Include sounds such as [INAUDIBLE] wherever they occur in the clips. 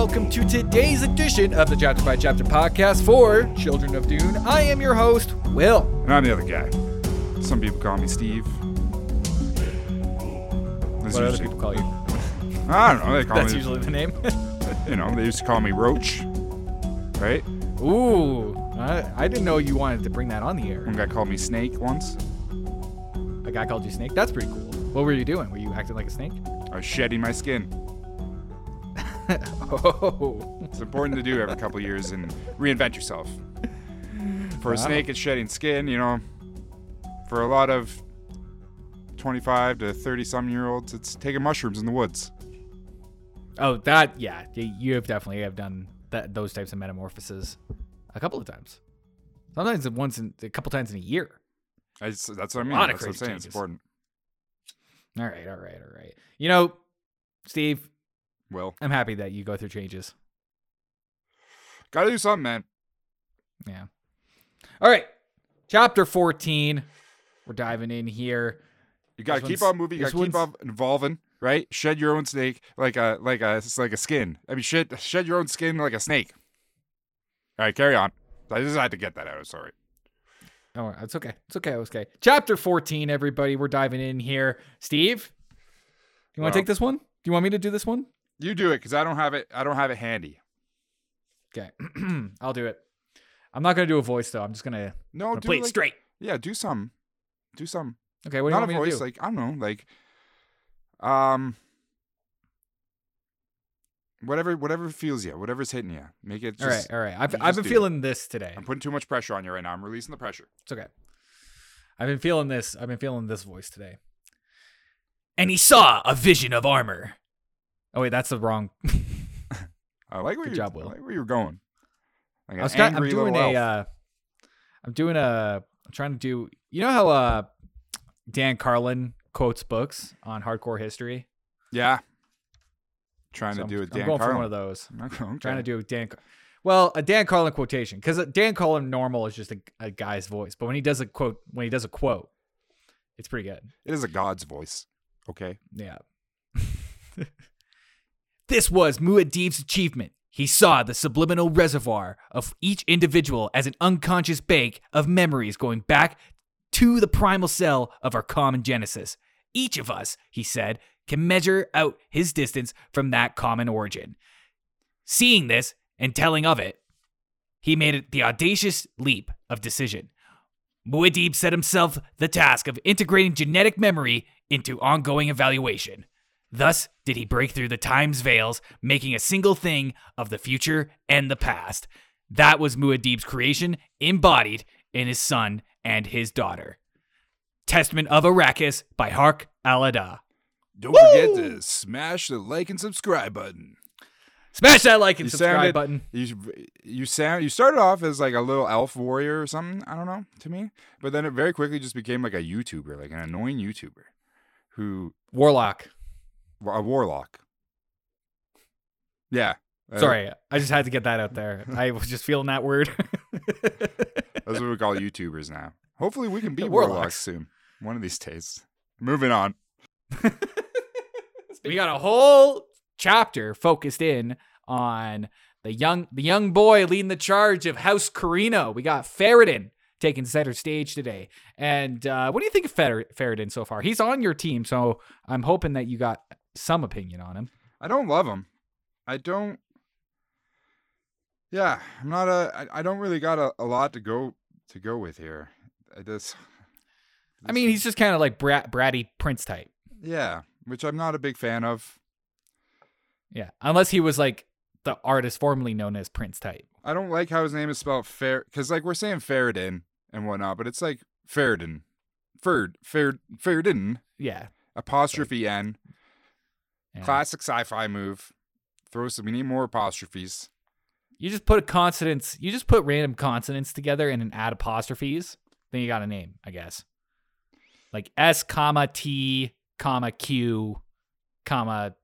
Hello, everybody, and welcome to today's edition of the Chapter by Chapter podcast for Children of Dune. I am your host, Will. And I'm the other guy. Some people call me Steve. That's What other people call you? [LAUGHS] I don't know. They call That's me, usually the name. [LAUGHS] you know, they used to call me Roach, right? Ooh, I, I didn't know you wanted to bring that on the air. One guy called me Snake once. A guy called you Snake. That's pretty cool. What were you doing? Were you acting like a snake? I was shedding my skin. Oh, It's important to do every couple years and reinvent yourself. For a Wow. snake, it's shedding skin, you know. For a lot of 25 to 30 some year olds, it's taking mushrooms in the woods. oh, that yeah. You have definitely have done that those types of metamorphoses a couple of times. Sometimes once in a couple times in a year. I just- that's what I mean. lot of That's what I'm saying. It's important. All right, all right, all right. You know, Steve, Well, I'm happy that you go through changes. gotta do something, man. Yeah. All right. Chapter 14. We're diving in here. You gotta keep on moving. You gotta keep on evolving, right? Shed your own snake like a like a it's like a skin. I mean, shed shed your own skin like a snake. All right, carry on. I just had to get that out. Sorry. Oh, it's okay. It's okay. It's okay. Chapter 14, everybody. We're diving in here. Steve, you want to Well- take this one? Do you want me to do this one? You do it because I don't have it. I don't have it handy. Okay. [CLEARS THROAT] I'll do it. I'm not going to do a voice, though. I'm just going to No, do play it like, straight. Yeah, do some. Do some. Okay. What do you Not want a voice. Like I don't know. Like, um, whatever whatever feels you. Whatever's hitting you. Make it. Just, all right. All right. I've, I've been do it. feeling this today. I'm putting too much pressure on you right now. I'm releasing the pressure. It's okay. I've been feeling this. I've been feeling this voice today. And he saw a vision of armor. Oh wait, that's the wrong. [LAUGHS] I like where Good you. job, I Will. like where you're going. Like I was trying, I'm doing a. elf. Uh, I'm doing a. I'm trying to do. You know how uh, Dan Carlin quotes books on hardcore history. Yeah. Trying So to I'm, do it, I'm Dan going for Carlin. one of those. Okay, okay. Trying to do a Dan. Well, a Dan Carlin quotation because Dan Carlin normal is just a, a guy's voice, but when he does a quote, when he does a quote, it's pretty good. It is a God's voice. Okay. Yeah. [LAUGHS] this was Muad'Dib's achievement. He saw the subliminal reservoir of each individual as an unconscious bank of memories going back to the primal cell of our common genesis. Each of us, he said, can measure out his distance from that common origin. Seeing this and telling of it, he made the audacious leap of decision. Muad'Dib set himself the task of integrating genetic memory into ongoing evaluation. Thus did he break through the time's veils, making a single thing of the future and the past. That was Muad'Dib's creation, embodied in his son and his daughter. Testament of Arrakis by Harq al-Ada. Don't forget to smash the like and subscribe button. Smash that like and You subscribe sounded- button. You you sound you started off as like a little elf warrior or something. I don't know to me, but then it very quickly just became like a YouTuber, like an annoying YouTuber, who Warlock. A warlock. Yeah. uh, Sorry, I just had to get that out there. [LAUGHS] I was just feeling that word. [LAUGHS] That's what we call YouTubers now. Hopefully, we can be Yeah, [LAUGHS] warlocks. warlocks. soon. One of these days. Moving on. we got a whole chapter focused in on the young the young boy leading the charge of House Corrino. We got Ferritin taking center stage today. And uh, what do you think of Fer- so far? He's on your team, so I'm hoping that you got some opinion on him. I don't love him. I don't. Yeah, I'm not a. I, don't really got a, a lot to go to go with here. I just. I mean, he's just kind of like brat, bratty prince type. Yeah, which I'm not a big fan of. Yeah, unless he was like the artist formerly known as Prince type. I don't like how his name is spelled fair because like we're saying Ferritin and whatnot, but it's like Ferritin, Ferd, Ferd, Ferritin, Yeah. apostrophe n. yeah. Classic sci-fi move. Throw some. We need more apostrophes. You just put a consonants. You just put random consonants together and then add apostrophes. Then you got a name, I guess. Like S, comma T, comma Q, comma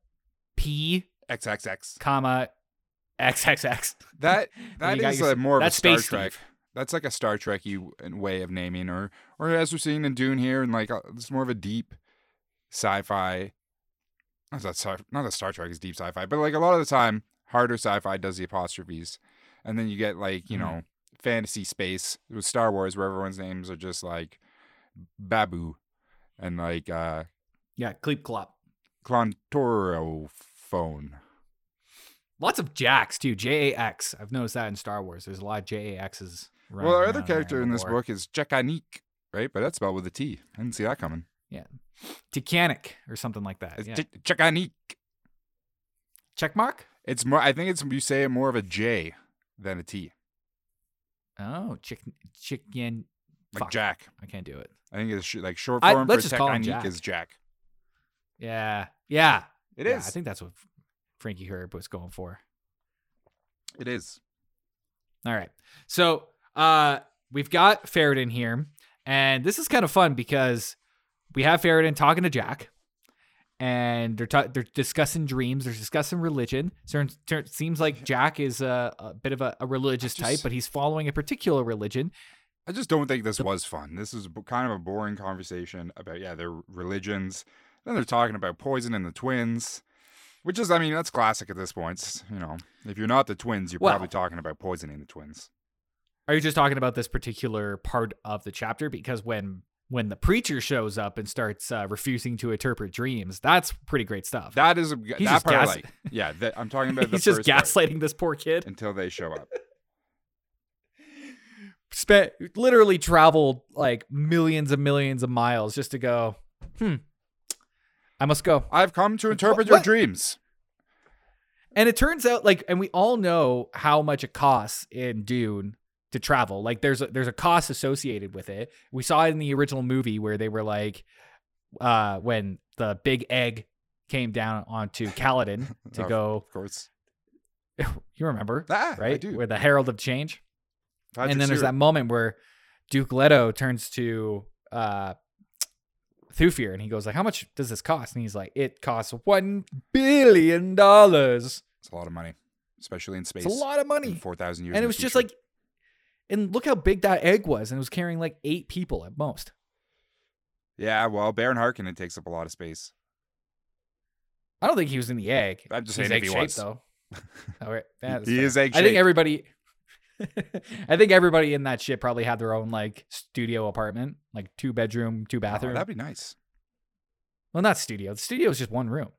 P, XXX. comma XXX. That [LAUGHS] that is your- a more of that's a Star Trek. Steve. That's like a Star Trek you way of naming, or or as we're seeing in Dune here, and like uh, it's more of a deep sci-fi not that sci- not that Star Trek is deep sci-fi, but like a lot of the time, harder sci-fi does the apostrophes, and then you get like you Mhm. know fantasy space with Star Wars, where everyone's names are just like Babu and like uh Yeah, Cleep Clop. Clontoro phone. Lots of Jacks too. J A X. I've noticed that in Star Wars. There's a lot of J A X's. Well, our other character in this book is Jekanik, right? But that's spelled with a T. I didn't see that coming. Titanic or something like that. It's Yeah. Je- Jekanik. Check mark. It's more. I think it's you say it more of a J than a T, Oh, chick, chicken. like Fuck. Jack. I can't do it. I think it's sh- like short I- form let's for just call him Jack. is Jack. Yeah, yeah. It yeah, is. I think that's what Frankie Herb was going for. it is. All right. So uh we've got Ferritin here, and this is kind of fun because we have Ferritin talking to Jack, and they're ta- they're discussing dreams, they're discussing religion. So it seems like Jack is a, a bit of a, a religious just- type, but he's following a particular religion. I just don't think this was fun. This is kind of a boring conversation about yeah their religions. Then they're talking about poison and the twins, which is I mean that's classic at this point. It's, You know, if you're not the twins, you're Well- probably talking about poisoning the twins. Are you just talking about this particular part of the chapter? Because when when the preacher shows up and starts uh, refusing to interpret dreams, that's pretty great stuff. That is a, that just part. Gas- like yeah, that, I'm talking about [LAUGHS] the He's just gaslighting this poor kid. until they show up. [LAUGHS] spent literally traveled like millions and millions of miles just to go hmm i must go I've come to interpret your what? dreams. and it turns out like and we all know how much it costs in dune to travel like there's a, there's a cost associated with it we saw it in the original movie where they were like uh when the big egg came down onto [LAUGHS] Caladan to go Of course, [LAUGHS] you remember ah, I right do. where the herald of change and then there's that moment where Duke Leto turns to uh Thufir and he goes like, "How much does this cost?" And he's like, "It costs one billion dollars. It's a lot of money, especially in space. It's a lot of money." Four thousand years. And it was just like, and look how big that egg was, and it was carrying like eight people at most. yeah, well, Baron Harkonnen takes up a lot of space. I don't think he was in the egg. I'm just He's saying if he was. though. [LAUGHS] Oh, All right, yeah, he fair. is egg I think everybody. [LAUGHS] I think everybody in that ship probably had their own like studio apartment, like two bedroom, two oh, bathroom. Oh, that'd be nice. well, not studio. The studio is just one room,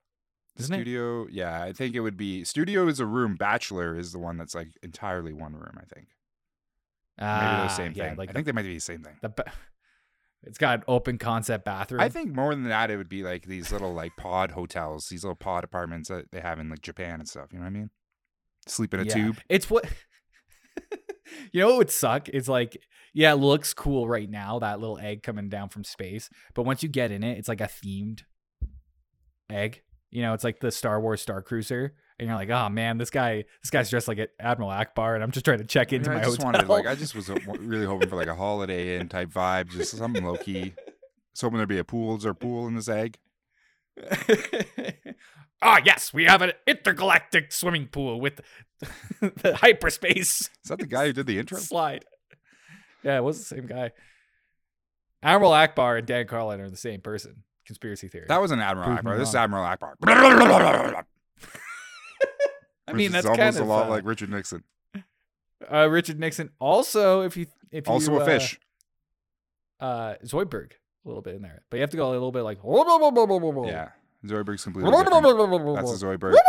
isn't it? studio, yeah, I think it would be studio is a room. Bachelor is the one that's like entirely one room. I think maybe Ah, the same yeah, thing. Like I think they might be the same thing. the, ba- [LAUGHS] it's got open concept bathroom. I think more than that, it would be like these little like pod hotels, these little pod apartments that they have in like Japan and stuff. You know what I mean? Sleep in a Yeah. tube. It's what [LAUGHS] you know. What would suck? It's like yeah, it looks cool right now. That little egg coming down from space, but once you get in it, it's like a themed egg. You know, it's like the Star Wars Star Cruiser, and you're like, oh man, this guy, this guy's dressed like Admiral Ackbar, and I'm just trying to check into I my I just hotel. wanted like I just was uh, really hoping for like a Holiday Inn type vibe, just something low key. Just hoping there'd be a pool. A pool in this egg? [LAUGHS] Ah, yes, we have an intergalactic swimming pool with [LAUGHS] the hyperspace Is that the guy who did the [LAUGHS] intro? slide. Yeah, it was the same guy. Admiral Ackbar and Dan Carlin are the same person. Conspiracy theory. That was an Admiral Prove Ackbar. This is. Admiral Ackbar. I mean, that's almost kind a lot uh, like Richard Nixon. [LAUGHS] uh, Richard Nixon. Also, if you if Also you, a uh, fish. uh, Zoidberg, a little bit in there, but you have to go a little bit like Yeah. Zoidberg's completely different. That's a Zoidberg. [LAUGHS]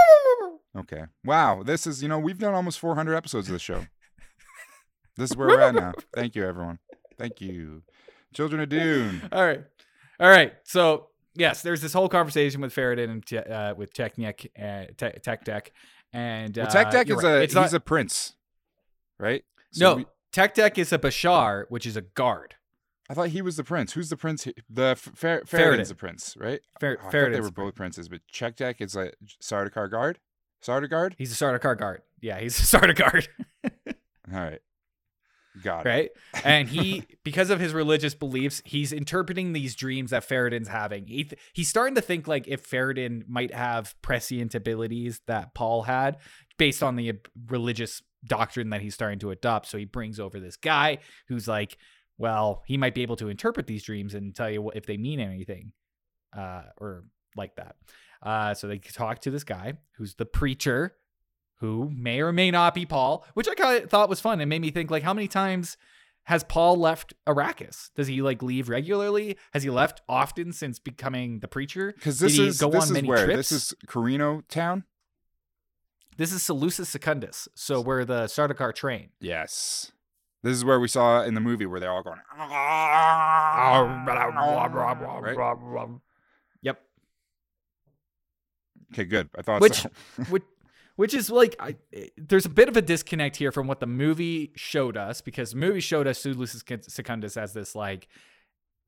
Okay. Wow. This is, you know, we've done almost 400 episodes of the show. [LAUGHS] This is where we're at now. Thank you, everyone. Thank you. Children of Dune. All right, all right. So yes, there's this whole conversation with Faradin and Te- uh, with Technic and Te- Tech Deck, and Well, uh, Tech Deck you're is right. a It's he's not- a prince, right? no. we- Tech Deck is a Bashar, which is a guard. I thought he was the prince. Who's the prince? he- The Fer- Faradin. The prince, right? Fer- Oh, I thought they were a both princes, but Check Deck is like Sardaukar guard. Sardaukar. He's a Sardaukar guard. Yeah, he's a [LAUGHS] Sardaukar. All right. Got it. right? And he, [LAUGHS] because of his religious beliefs, he's interpreting these dreams that Faradin's having. He th- he's starting to think like if Faradin might have prescient abilities that Paul had, based on the religious doctrine that he's starting to adopt. So he brings over this guy who's like, well, he might be able to interpret these dreams and tell you what, if they mean anything, uh, or like that. Uh, so they talk to this guy who's the preacher, who may or may not be Paul, which I kind of thought was fun. It made me think like, how many times has Paul left Arrakis? Does he like leave regularly? Has he left often since becoming the preacher? Because this he is go this on is many where trips? this is Corrino town. This is Salusa Secundus, so where the Sardaukar train. Yes, this is where we saw in the movie where they're all going. Ah, right? Yep. Okay, good. I thought Which- so. which which is like I, there's a bit of a disconnect here from what the movie showed us because the movie showed us Lucius Secundus as this like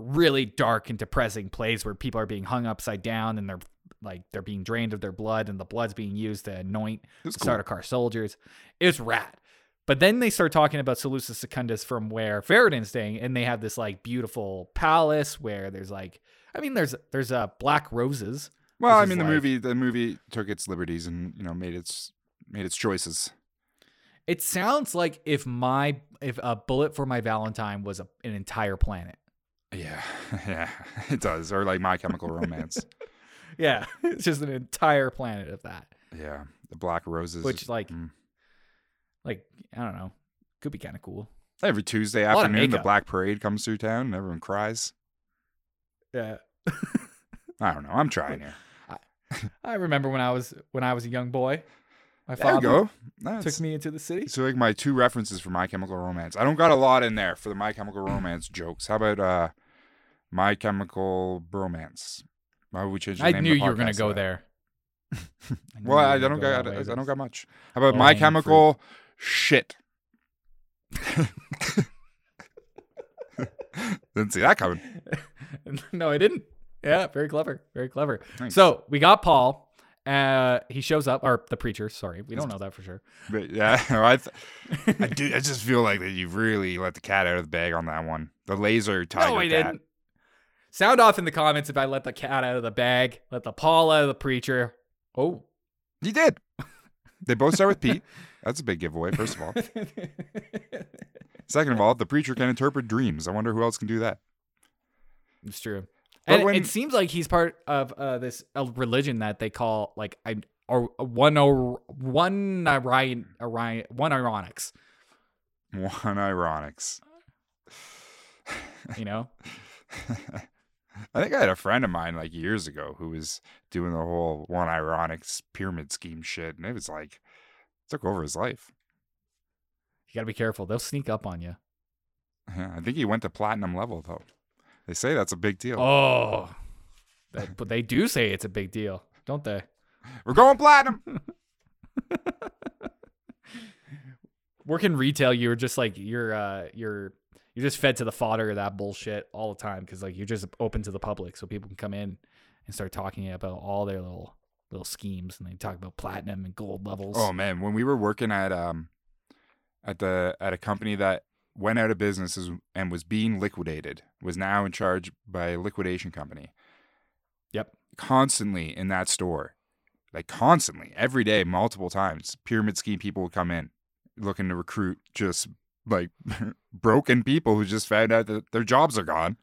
really dark and depressing place where people are being hung upside down and they're like they're being drained of their blood and the blood's being used to anoint cool. Sardaukar soldiers. It's rad. But then they start talking about Salusa Secundus from where Faradin's staying, and they have this like beautiful palace where there's like, I mean, there's there's uh black roses. Well, I mean, the movie the movie took its liberties and you know made its made its choices. It sounds like if my if a bullet for my Valentine was a, an entire planet. Yeah, [LAUGHS] yeah, it does. Or like My Chemical Romance. [LAUGHS] Yeah, it's just an entire planet of that. yeah, the Black Roses. Which like Mm. like I don't know, could be kind of cool. every Tuesday afternoon, the. Black Parade comes through town and everyone cries. Yeah. [LAUGHS] I don't know. I'm trying here. I remember when I was when I was a young boy. My There father go. Took me into the city. So like my two references for My Chemical Romance. I don't got a lot in there for the My Chemical Romance jokes. How about uh My Chemical Bromance? Why would we change the I name knew the you were gonna go there. Well, [LAUGHS] I, I knew you were don't got go. I don't got much. How about My Chemical Shit? [LAUGHS] [LAUGHS] Didn't see that coming. no, I didn't. Yeah, very clever. Very clever. Nice. So we got Paul. Uh, he shows up, or the preacher. Sorry, we don't know that for sure. But yeah, [LAUGHS] I, th- I do. I just feel like that you really let the cat out of the bag on that one. The laser tiger no, I cat. didn't. Sound off in the comments if I let the cat out of the bag, let the Paul out of the preacher. Oh, You did. They both start with Pete. That's a big giveaway. First of all. [LAUGHS] Second of all, the preacher can interpret dreams. I wonder who else can do that. it's true. And when- it seems like he's part of uh, this uh, religion that they call like I or one or one Orion, Orion one ironics. One ironics. You know, [LAUGHS] I think I had a friend of mine like years ago who was doing the whole one ironics pyramid scheme shit, and it was like took over his life. you got to be careful. They'll sneak up on you. Yeah, I think he went to platinum level though. They say that's a big deal. Oh, that, but they do say it's a big deal, don't they? We're going platinum. [LAUGHS] Working retail, you're just like you're uh you're you're just fed to the fodder of that bullshit all the time because like you're just open to the public, so people can come in and start talking about all their little little schemes, and they talk about platinum and gold levels. Oh man, when we were working at um at the at a company that went out of business and was being liquidated, was now in charge by a liquidation company. Yep. Constantly in that store. Like constantly, every day, multiple times, pyramid scheme people would come in looking to recruit just like [LAUGHS] broken people who just found out that their jobs are gone.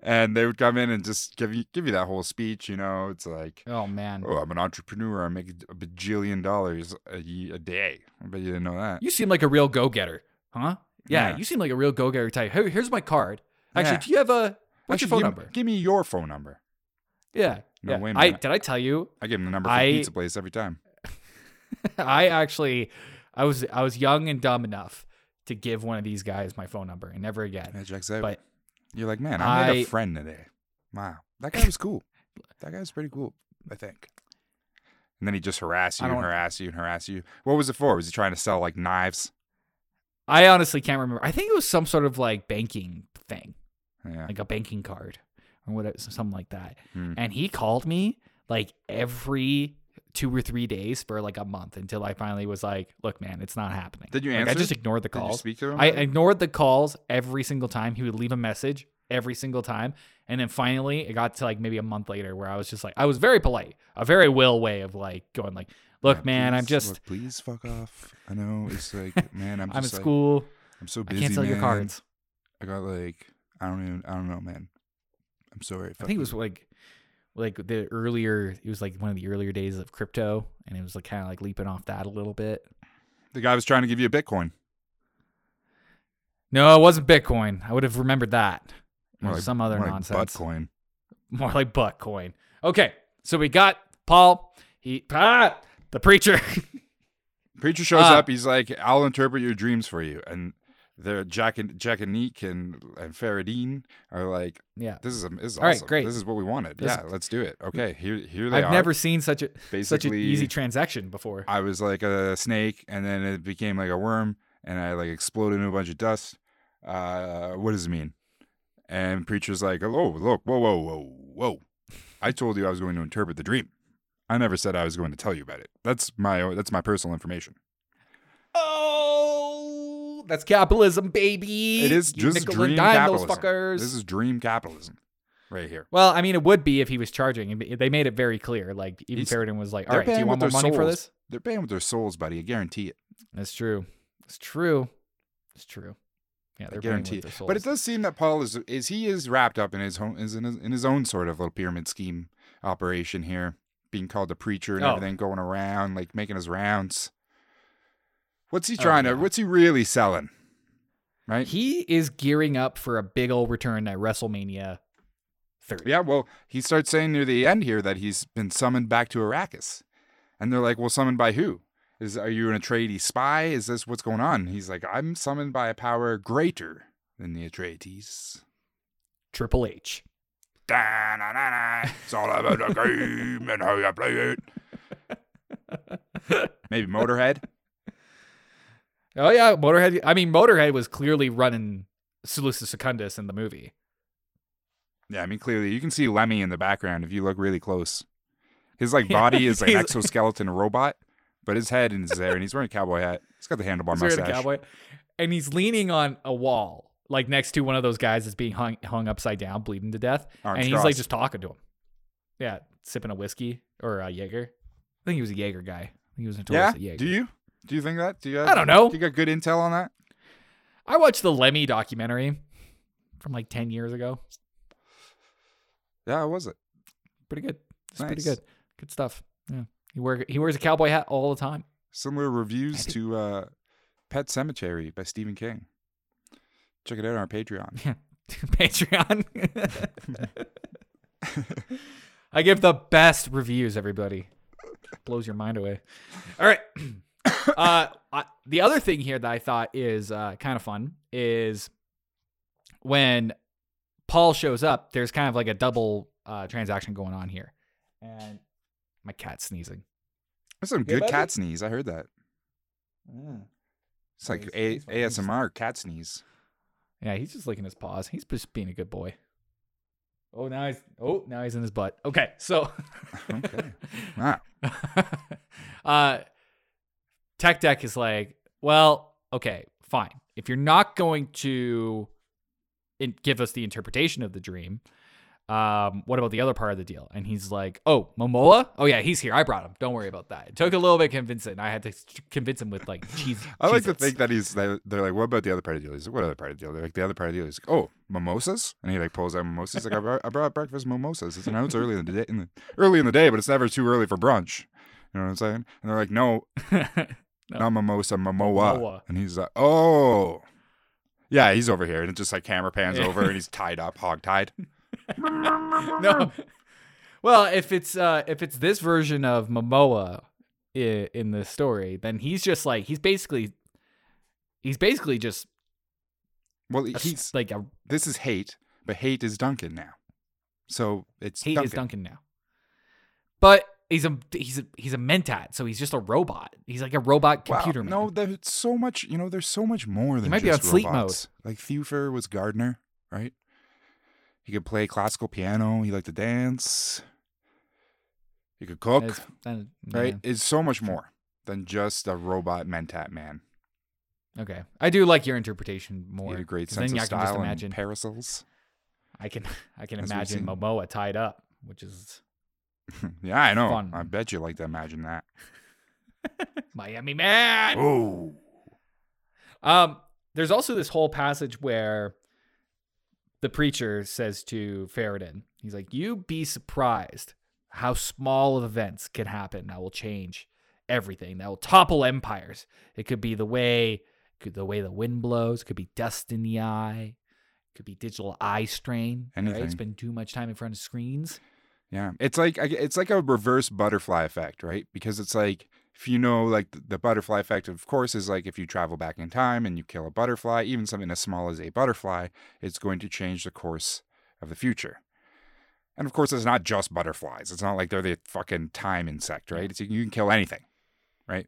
And they would come in and just give you give you that whole speech, you know. It's like Oh man, Oh, I'm an entrepreneur. I make a bajillion dollars a, a day. I bet you didn't know that. you seem like a real go getter, huh? Yeah, Yeah. you seem like a real go getter type. Hey, here's my card. Actually, Yeah. do you have a what's Actually, your phone give, number? Give me your phone number. Yeah, No, yeah. wait a I minute. did I tell you I give him the number for I- pizza place every time. [LAUGHS] I actually, I was I was young and dumb enough to give one of these guys my phone number and never again. Out. But You're like, man, I made a friend today. Wow, that guy was cool. [LAUGHS] that guy was pretty cool. I think. And then he just harass you and harass you and harass you. What was it for? Was he trying to sell like knives? I honestly can't remember. I think it was some sort of like banking thing, Yeah. like a banking card or whatever, something like that. Hmm. And he called me like every two or three days for like a month until I finally was like, "Look, man, it's not happening." Did you Like, I just ignored the Did you calls. speak to him? I ignored the calls every single time. He would leave a message every single time. And then finally, it got to like maybe a month later where I was just like, I was very polite, a very will way of like going like, look, man, I'm just, look, please fuck off. I know it's like, [LAUGHS] man, I'm Just I'm, at like, school. I'm so busy. I can't sell your cards. I got like I don't even I don't know, man. I'm sorry. I think it was like like the earlier it was like one of the earlier days of crypto and it was like kind of like leaping off that a little bit. The guy was trying to give you a Bitcoin. No, it wasn't Bitcoin. I would have remembered that. More was like- some other more like nonsense. Buttcoin. More like Buttcoin. Okay, so we got Paul. He ah, the preacher. [LAUGHS] Preacher shows Ah. up. He's like, "I'll interpret your dreams for you." And they're Jack and Jack and Neek and and Faradine are like, yeah, "This is a, this is All right, awesome. great. This is what we wanted. This- yeah, let's do it. Okay, here here they I've are. never seen such a basically such an easy transaction before. I was like a snake, and then it became like a worm, and I like exploded into a bunch of dust. Uh, what does it mean? And preacher's like, "Oh, look, whoa, whoa, whoa, whoa! I told you I was going to interpret the dream. I never said I was going to tell you about it. That's my that's my personal information. Oh, that's capitalism, baby. It is You just nickel dream and dime capitalism. Those fuckers. This is dream capitalism, right here. well, I mean, it would be if he was charging. They made it very clear. Like even He's- was like, "All right, do you want more their money for this?" They're paying with their souls, buddy. I guarantee it. That's true. It's true. It's true. Yeah, they're guarantee with it. their But it does seem that Paul is is he is wrapped up in his own is in his, in his own sort of little pyramid scheme operation here, being called a preacher and Oh. everything, going around like making his rounds. What's he Oh, trying yeah. to? What's he really selling? Right? He is gearing up for a big old return at WrestleMania 30. yeah. Well, he starts saying near the end here that he's been summoned back to Arrakis, and they're like, "Well, summoned by who? Is are you an Atreides spy? Is this what's going on?" He's like, "I'm summoned by a power greater than the Atreides." Triple H. It's all about the game and how you play it. Maybe Motorhead. Oh yeah, Motorhead. I mean, Motorhead was clearly running Salusa Secundus in the movie. Yeah, I mean clearly you can see Lemmy in the background if you look really close. His like [LAUGHS] body is like an exoskeleton robot, but his head is there, and he's wearing a cowboy hat. He's got the handlebar He's wearing a mustache. cowboy, and he's leaning on a wall, like next to one of those guys that's being hung hung upside down, bleeding to death, Arms and he's like just talking to him. Yeah, sipping a whiskey or a Jaeger. I think he was a Jaeger guy. I think he was Yeah. notorious a Jaeger. Do you? Do you think that? Do you? Have, I don't know. Do you got good intel on that? I watched the Lemmy documentary from like ten years ago. Yeah, how was it? Pretty good. It's pretty good. Good stuff. Yeah. He wear he wears a cowboy hat all the time. Similar reviews to uh, Pet Sematary by Stephen King. Check it out on our Patreon. [LAUGHS] Patreon. I give the best reviews, everybody. Blows your mind away. All right. [COUGHS] uh, I, the other thing here that I thought is uh, kind of fun is when Paul shows up, there's kind of like a double uh, transaction going on here. And my cat's sneezing. That's some Yeah, good buddy? cat sneeze. I heard that. It's like a- he's fine. He's- ASMR cat sneeze. Yeah, he's just licking his paws. He's just being a good boy. Oh, now he's oh now he's in his butt. Okay, so Okay. [LAUGHS] Wow. uh, Tech Deck is like, well, okay, fine. If you're not going to give us the interpretation of the dream, um, what about the other part of the deal? And he's like, oh, Momoa? Oh yeah, he's here. I brought him. Don't worry about that. It took a little bit convincing. I had to convince him with like cheese. [LAUGHS] I like to Cheez-Its. think that he's. They're they're like, what about the other part of the deal? He's like, what other part of the deal? They're like, the other part of the deal. He's like, oh, mimosas, and he like pulls out mimosas. He's like, I brought, I brought breakfast mimosas. It's, I know it's early in the day, in the, early in the day, but it's never too early for brunch. You know what I'm saying? And they're like, no, [LAUGHS] No. not mimosa, Momoa. Momoa. And he's like, oh, yeah, he's over here, and it just like camera pans Yeah. over, and he's tied up, hog tied. [LAUGHS] [LAUGHS] no. Well, if it's uh if it's this version of Momoa i- in the story, then he's just like he's basically he's basically just Well, a he's like a this is Hayt, but Hayt is Duncan now. So it's Hayt Duncan. is Duncan now. But he's a he's a he's a mentat, so he's just a robot. He's like a robot Wow, computer man. No, there's so much. You know, there's so much more than might be just on sleep robots. Like Thufir was Gardner, right? He could play classical piano. He liked to dance. He could cook, It's- then- right? It's so much more than just a robot mentat man. Okay. I do like your interpretation more. had a great sense then of I can just style and imagine parasols. I can [LAUGHS] I can As imagine. Momoa tied up, which is [LAUGHS] yeah, I know. Fun. I bet you like to imagine that. [LAUGHS] Miami man. Oh, Um, there's also this whole passage where the preacher says to Faradin, He's like, you'd be surprised how small of events can happen that will change everything. That will topple empires. It could be the way, could the way the wind blows. It could be dust in the eye. It could be digital eye strain. Right? Anything. Spend too much time in front of screens. Yeah, it's like it's like a reverse butterfly effect, right? Because it's like if you know, like the, the butterfly effect, of course, is like if you travel back in time and you kill a butterfly, even something as small as a butterfly, it's going to change the course of the future. And of course, it's not just butterflies. It's not like they're the fucking time insect, right? It's, you can kill anything, right?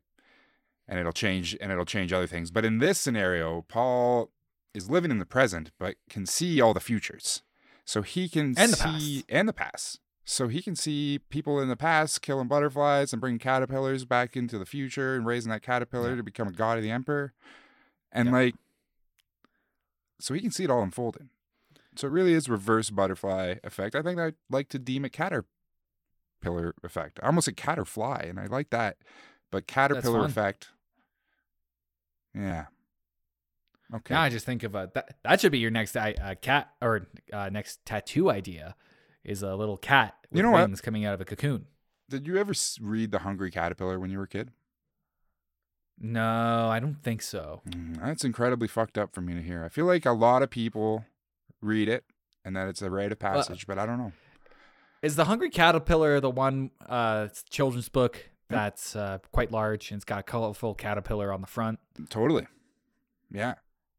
And it'll change, and it'll change other things. But in this scenario, Paul is living in the present, but can see all the futures. So he can And the see past. and the past. So he can see people in the past killing butterflies and bringing caterpillars back into the future and raising that caterpillar Yeah. to become a god of the emperor. And Yeah. like, so he can see it all unfolding. So it really is reverse butterfly effect. I think I'd like to deem it caterpillar effect. I almost said caterfly, and I like that. But caterpillar effect. Yeah. Okay. Now I just think of a that that should be your next uh, cat or uh, next tattoo idea is a little cat with You know what? wings coming out of a cocoon. Did you ever read The Hungry Caterpillar when you were a kid? No, I don't think so. Mm, That's incredibly fucked up for me to hear. I feel like a lot of people read it and that it's a rite of passage, but I don't know. Is the Hungry Caterpillar the one uh, children's book that's uh, quite large and it's got a colorful caterpillar on the front? Totally. Yeah.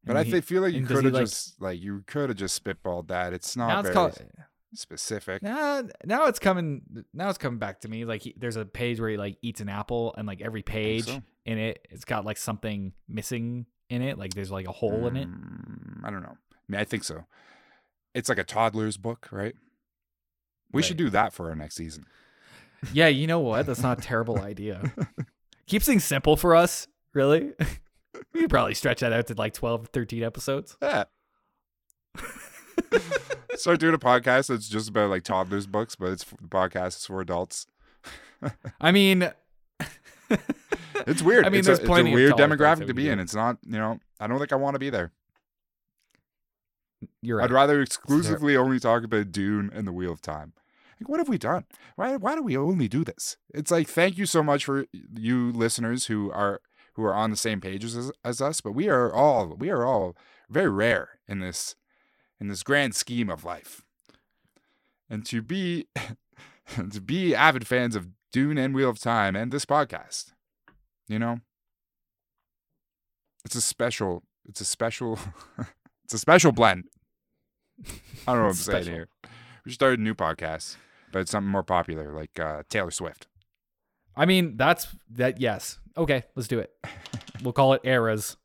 But I he- feel like you could have like- just like you could have just spitballed that. It's not now it's very called. Specific. Now, now it's coming. Now it's coming back to me. Like he, there's a page where he like eats an apple, and like every page so. in it, it's got like something missing in it. Like there's like a hole in it. Mm, I don't know. I mean, I think so. It's like a toddler's book, right? We should do that for our next season. Yeah, you know what? That's not a terrible idea. [LAUGHS] Keep things simple for us, really. [LAUGHS] we could probably stretch that out to like 12, 13 episodes. Yeah. [LAUGHS] Start doing a podcast that's just about like toddlers' books, but it's the podcast is for adults. [LAUGHS] I mean, It's weird. I mean, it's there's a, plenty it's of a weird demographic to be in. It's not, you know, I don't think I want to be there. you're right. I'd rather exclusively only talk about Dune and the Wheel of Time. Like, what have we done? Why? Why do we only do this? It's like, thank you so much for you listeners who are who are on the same pages as, as us. But we are all we are all very rare in this in this grand scheme of life. And to be [LAUGHS] to be avid fans of Dune and Wheel of Time and this podcast, you know, it's a special. It's a special. [LAUGHS] it's a special blend. I don't know what I'm saying here. We should start a new podcast, but it's something more popular, like uh, Taylor Swift. I mean, that's that. Yes. Okay, let's do it. [LAUGHS] We'll call it eras.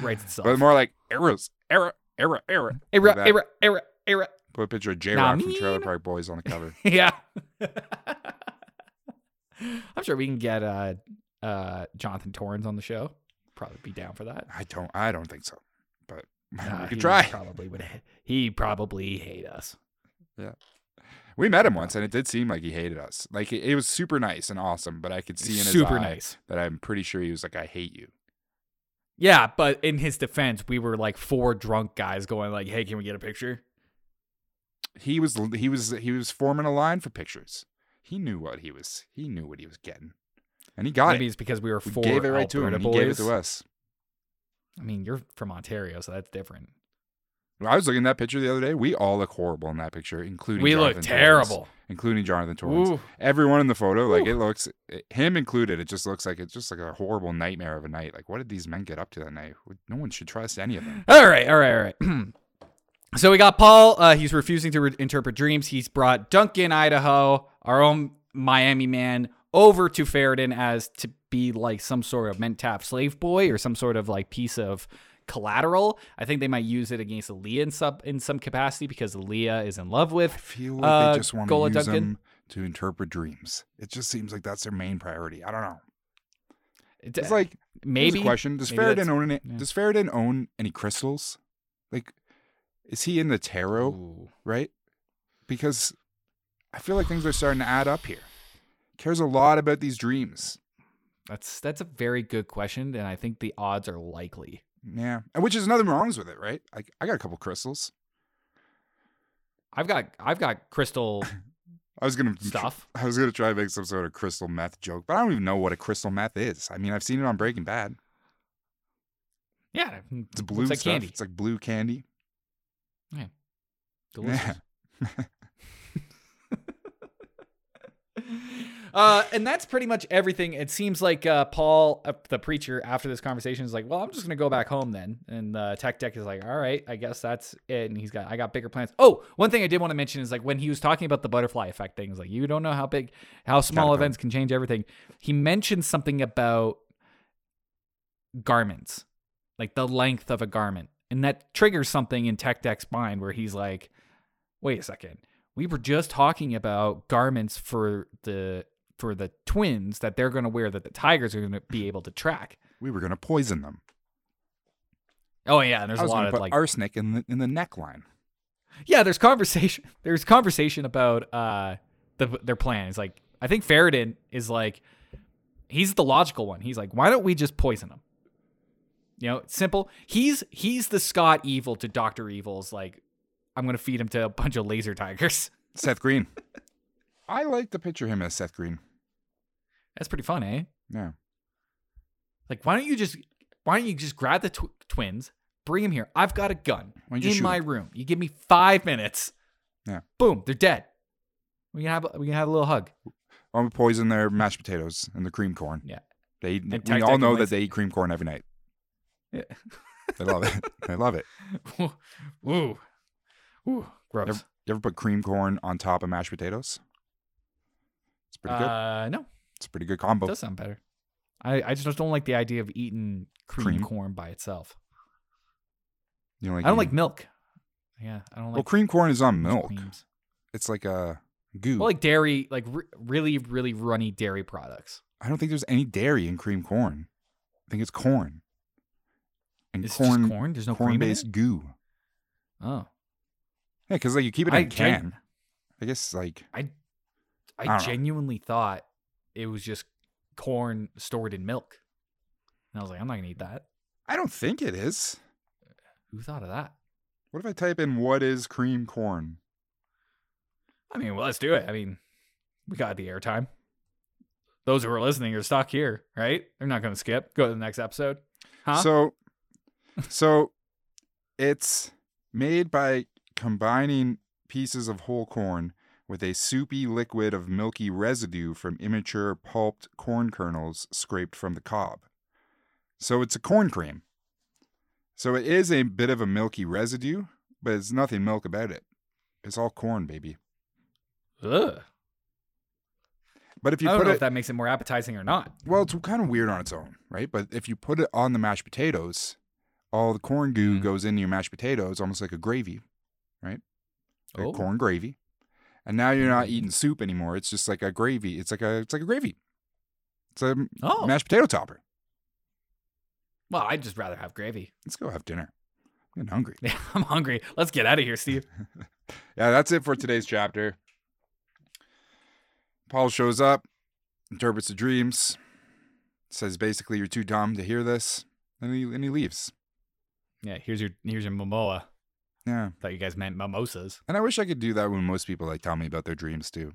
Writes itself. But more like eras, era, era, era. era, like that. era, era, era. Put a picture of J Nah, Rock from Trailer. Park Boys on the cover. [LAUGHS] yeah. [LAUGHS] I'm sure we can get uh, uh, Jonathan Torrens on the show. Probably be down for that. I don't. I don't think so, but [LAUGHS] Nah, we could try. Probably would. ha- He probably hate us. Yeah. We met him once, and it did seem like he hated us. Like it, it was super nice and awesome, but I could see in his Super eye nice. that I'm pretty sure he was like, "I hate you." Yeah, but in his defense, we were like four drunk guys going like, "Hey, can we get a picture?" He was. He was. He was forming a line for pictures. He knew what he was. He knew what he was getting, and he got Maybe it. it's because we were We four gave it right to him, Alberta and he boys. gave it to us. I mean, you're from Ontario, so that's different. I was looking at that picture the other day. We all look horrible in that picture, including we Jonathan look terrible. including Jonathan Torrens. Ooh. Everyone in the photo, like Ooh. it looks, him included, it just looks like it's just like a horrible nightmare of a night. Like, what did these men get up to that night? No one should trust any of them. All right, all right, all right. [CLEARS THROAT] so we got Paul. Uh, he's refusing to re- interpret dreams. He's brought Duncan, Idaho, our own Miami man, over to Ferriton as to be like some sort of Mentat slave boy or some sort of like piece of collateral. I think they might use it against Alia in some in some capacity because Alia is in love I with. feel like Uh, they just want to use Duncan? them to interpret dreams. It just seems like that's their main priority. I don't know. It's It's like maybe question: Does maybe Ferritin own any? yeah. Does Ferritin own any crystals? Like, is he in the tarot? Ooh. right? Because I feel like things are starting to add up here. Cares a lot about these dreams. That's that's a very good question, and I think the odds are likely. Yeah. And which is nothing wrongs with it, right? Like I got a couple crystals. I've got I've got crystal [LAUGHS] I was gonna stuff. I was gonna try to make some sort of crystal meth joke, but I don't even know what a crystal meth is. I mean, I've seen it on Breaking Bad. Yeah, It's blue like stuff. candy. It's like blue candy. Yeah, delicious. [LAUGHS] [LAUGHS] Uh, and that's pretty much everything. It seems like uh, Paul, uh, the preacher, after this conversation is like, "Well, I'm just gonna go back home then." And uh, Tech Deck is like, "All right, I guess that's it." And he's got, I got bigger plans. Oh, one thing I did want to mention is like when he was talking about the butterfly effect things, like you don't know how big, how small events can change everything. He mentioned something about garments, like the length of a garment, and that triggers something in Tech Deck's mind where he's like, "Wait a second, we were just talking about garments for the for the twins that they're going to wear that the tigers are going to be [SIGHS] able to track." We were gonna poison them. Oh yeah, and there's a lot of like arsenic in the in the neckline. yeah, there's conversation. [LAUGHS] There's conversation about uh the, their plan. It's like I think Faradin is like he's the logical one. He's like, why don't we just poison him? You know, it's simple. He's he's the Scott Evil to Doctor Evil's like I'm gonna feed him to a bunch of laser tigers. [LAUGHS] Seth Green. I like to picture him as Seth Green. That's pretty fun, eh? Yeah. Like, why don't you just why don't you just grab the tw- twins, bring them here? I've got a gun you in shoot my room. You give me five minutes. Yeah. Boom, they're dead. We can have we can have a little hug. Don't we poison their mashed potatoes and the cream corn? Yeah. They eat, And we all know that they eat cream corn every night. Yeah. They love it. they love it. [LAUGHS] Ooh, ooh, gross. Ever- You ever put cream corn on top of mashed potatoes? It's pretty good. Uh, no, It's a pretty good it combo. does sound better. I I just don't like the idea of eating cream, Cream? corn by itself. You know, like I don't like milk. Yeah, I don't like Well, cream corn is on milk. creams. It's like a goo. Well, like dairy, like re- really, really runny dairy products. I don't think there's any dairy in cream corn. I think it's corn. And It's corn, just corn. There's no it. corn-based goo. Oh, Yeah, because like you keep it in I a gen- can. I guess like I I don't know. genuinely thought it was just corn stored in milk. And I was like, I'm not gonna eat that. I don't think it is. Who thought of that? What if I type in what is cream corn? I mean, well, let's do it. I mean, we got the airtime. Those who are listening are stuck here, right? They're not gonna skip. Go to the next episode. Huh? So, so it's made by combining pieces of whole corn with a soupy liquid of milky residue from immature pulped corn kernels scraped from the cob. So it's a corn cream. So it is a bit of a milky residue, but it's nothing milk about it. It's all corn, baby. Ugh. But if you I don't put know it, if that makes it more appetizing or not. well, it's kind of weird on its own, right? But if you put it on the mashed potatoes, all the corn goo Mhm. goes into your mashed potatoes, almost like a gravy, right? Like Oh. corn gravy. And now you're not eating mm-hmm. soup anymore. It's just like a gravy. It's like a it's like a gravy. It's a Oh, mashed potato topper. well, I'd just rather have gravy. Let's go have dinner. I'm getting hungry. Yeah, [LAUGHS] I'm hungry. Let's get out of here, Steve. [LAUGHS] Yeah, that's it for today's chapter. Paul shows up, interprets the dreams, says basically you're too dumb to hear this, and he and he leaves. Yeah, here's your here's your Momoa. Yeah. Thought you guys meant mimosas. And I wish I could do that when most people like tell me about their dreams too.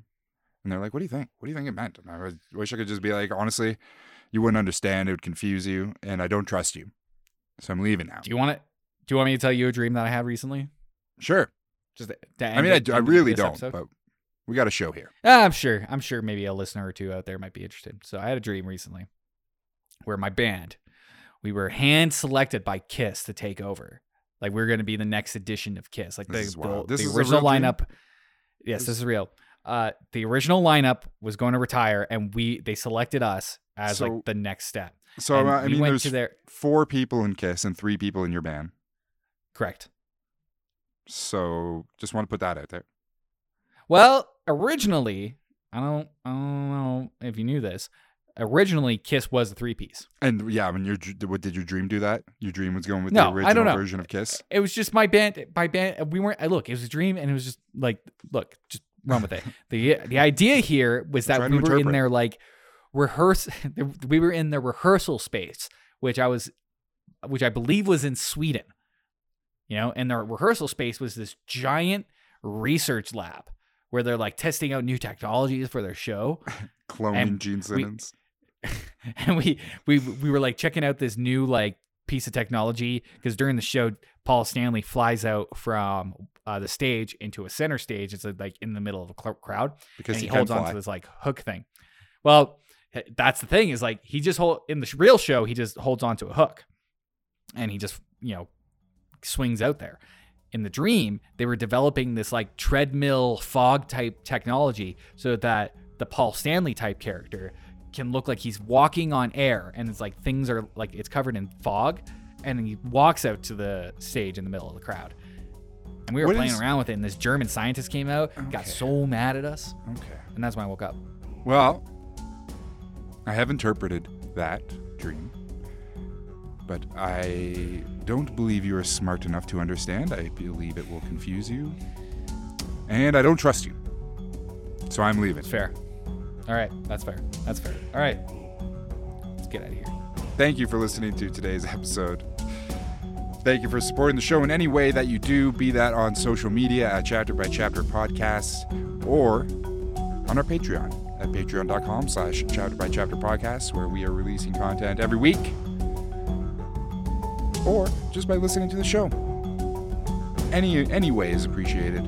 And they're like, "What do you think? What do you think it meant?" And I wish I could just be like, "Honestly, you wouldn't understand. It would confuse you, and I don't trust you. So I'm leaving now." Do you want it? Do you want me to tell you a dream that I had recently? Sure. Just I mean, I, it- do- I really don't, episode? but we got a show here. Ah, I'm sure. I'm sure maybe a listener or two out there might be interested. So I had a dream recently where my band, we were hand selected by Kiss to take over. Like we are going to be the next edition of Kiss. Like This the, is the. This the is original lineup. Yes, This- this is real. Uh, the original lineup was going to retire, and we they selected us as So- like the next step. So And uh, I we mean, went there's to their four people in Kiss and three people in your band. correct. So just want to put that out there. Well, originally, I don't, I don't know if you knew this. Originally, Kiss was a three piece. And yeah, when your dr- what did your dream do that? Your dream was going with No, the I original version of Kiss. It was just my band. My band. We weren't. I Look, it was a dream, and it was just like, look, just run with it. [LAUGHS] the The idea here was that we were in there like rehearse. [LAUGHS] We were in the rehearsal space, which I was, which I believe was in Sweden. You know, and the rehearsal space was this giant research lab where they're like testing out new technologies for their show. [LAUGHS] Cloning And Gene Simmons. [LAUGHS] and we we we were like checking out this new like piece of technology because during the show Paul Stanley flies out from uh, the stage into a center stage. It's like in the middle of a crowd, because he, he, holds on to this like hook thing. Well, that's the thing is like he just hold in the real show he just holds on to a hook, and he just you know swings out there. In the dream, they were developing this like treadmill fog type technology so that the Paul Stanley type character can look like he's walking on air and it's like things are like it's covered in fog and he walks out to the stage in the middle of the crowd. And we were What playing is- around with it and this German scientist came out, got so mad at us, Okay. and that's when I woke up. Well, I have interpreted that dream, but I don't believe you are smart enough to understand. I believe it will confuse you, and I don't trust you. So I'm leaving. It's fair. All right, that's fair. That's fair. All right. Let's get out of here. Thank you for listening to today's episode. Thank you for supporting the show in any way that you do, be that on social media at Chapter by Chapter Podcast or on our Patreon at patreon.com slash chapter by chapter podcasts where we are releasing content every week. Or just by listening to the show. Any any way is appreciated.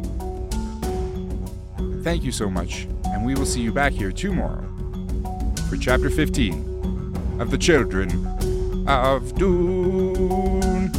Thank you so much, and we will see you back here tomorrow for chapter 15 of the children of Dune.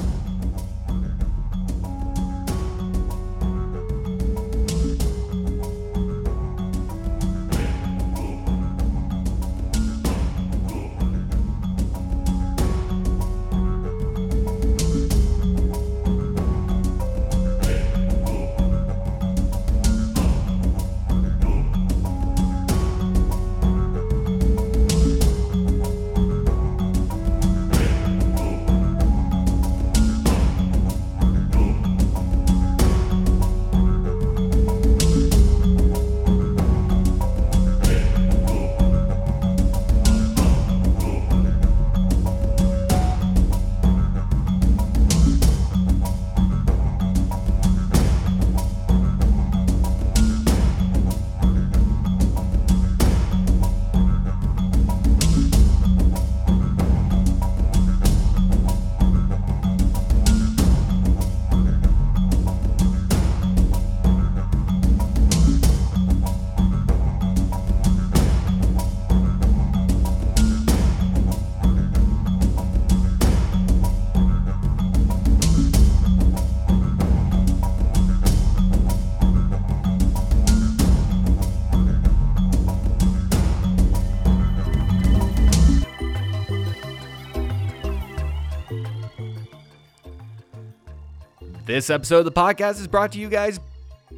This episode of the podcast is brought to you guys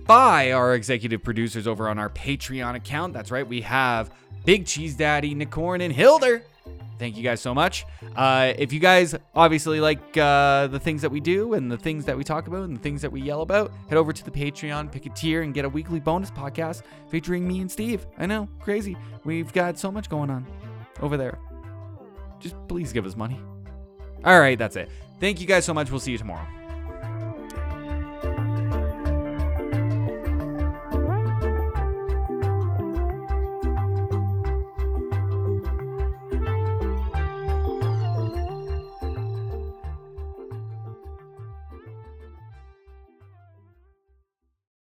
by our executive producers over on our Patreon account. That's right, we have Big Cheese Daddy, Nicorn, and Hilder. Thank you guys so much. Uh, if you guys obviously like uh, the things that we do and the things that we talk about and the things that we yell about, head over to the Patreon, pick a tier, and get a weekly bonus podcast featuring me and Steve. I know, crazy. We've got so much going on over there. Just please give us money. All right, that's it. Thank you guys so much. We'll see you tomorrow.